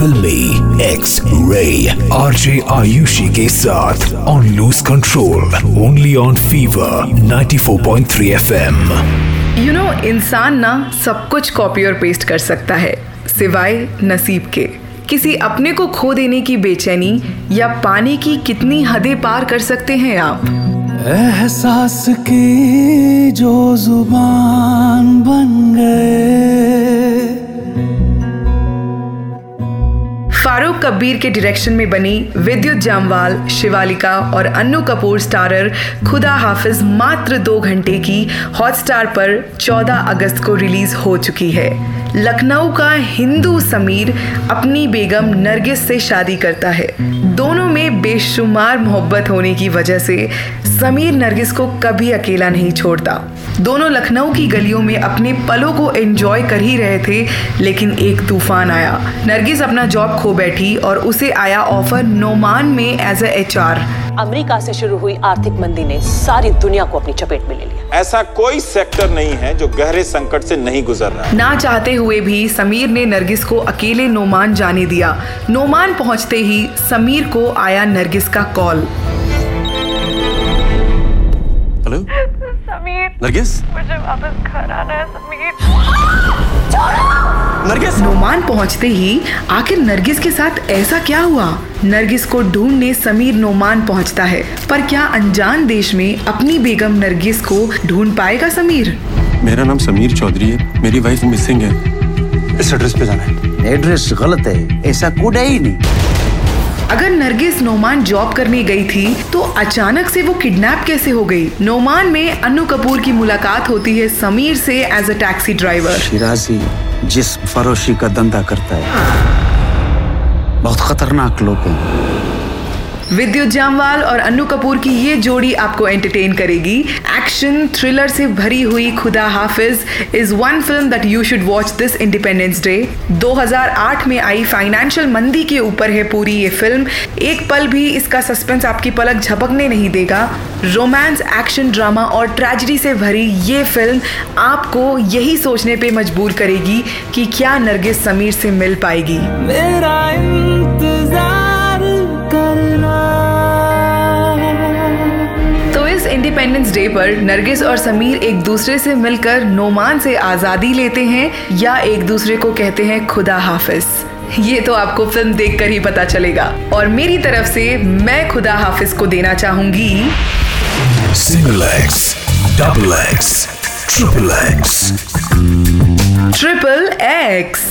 फिल्मी X ray RJ Ayushi के साथ on loose control only on fever 94.3 FM you know इंसान ना सब कुछ कॉपी और पेस्ट कर सकता है सिवाय नसीब के। किसी अपने को खो देने की बेचैनी या पाने की कितनी हदें पार कर सकते हैं आप? एहसास की जो ज़ुबान बन गए फारूक कबीर के डायरेक्शन में बनी विद्युत जामवाल, शिवालिका और अन्नू कपूर स्टारर खुदा हाफिज मात्र दो घंटे की हॉटस्टार पर 14 अगस्त को रिलीज़ हो चुकी है। लखनऊ का हिंदू समीर अपनी बेगम नरगिस से शादी करता है। दोनों में बेशुमार मोहब्बत होने की वजह से समीर नरगिस को कभी अकेला नहीं छोड़ता। दोनों लखनऊ की गलियों में अपने पलों को एंजॉय कर ही रहे थे, लेकिन एक तूफ़ान आया। नरगिस अपना जॉब खो बैठी और उसे आया ऑफ़र नोमान में एज एच आर अमेरिका से शुरू हुई आर्थिक मंदी ने सारी दुनिया को अपनी चपेट में ले लिया। ऐसा कोई सेक्टर नहीं है जो गहरे संकट से नहीं गुजर रहा। ना चाहते हुए भी समीर ने नरगिस को अकेले नोमान जाने दिया। नोमान पहुँचते ही समीर को आया नरगिस का कॉल। हेलो समीर नरगिस? मुझे वापस घर आना है समीर नरगिस? नोमान पहुँचते ही आखिर नरगिस के साथ ऐसा क्या हुआ? नरगिस को ढूँढने समीर नोमान पहुँचता है। पर क्या अनजान देश में अपनी बेगम नरगिस को ढूंढ पाएगा समीर? मेरा नाम समीर चौधरी है। मेरी वाइफ मिसिंग है। इस एड्रेस पे जाना है। एड्रेस गलत है। ऐसा कोड है ही नहीं। अगर नरगिस नोमान जॉब करने गई थी तो अचानक से वो किडनैप कैसे हो गई? नोमान में अनु कपूर की मुलाकात होती है समीर से as a taxi driver Shirazi, जिस फरोशी का धंधा करता है, बहुत खतरनाक लोग हैं। विद्युत जामवाल और अन्नू कपूर की ये जोड़ी आपको एंटरटेन करेगी। एक्शन थ्रिलर से भरी हुई Khuda Haafiz is one film that you should watch this Independence Day 2008 में आई फाइनेंशियल मंदी के ऊपर है पूरी ये फ़िल्म एक पल भी इसका सस्पेंस आपकी पलक झपकने नहीं देगा। रोमांस एक्शन ड्रामा और ट्रेजिडी से भरी ये फ़िल्म आपको यही सोचने पे मजबूर करेगी कि क्या नरगिस समीर से मिल पाएगी। मेरा इंडिपेंडेंस डे पर नरगिस और समीर एक दूसरे से मिलकर नोमान से आज़ादी लेते हैं या एक दूसरे को कहते हैं खुदा हाफिज। ये तो आपको फ़िल्म देखकर ही पता चलेगा। और मेरी तरफ़ से मैं खुदा हाफिज को देना चाहूँगी। Single X double X triple X triple X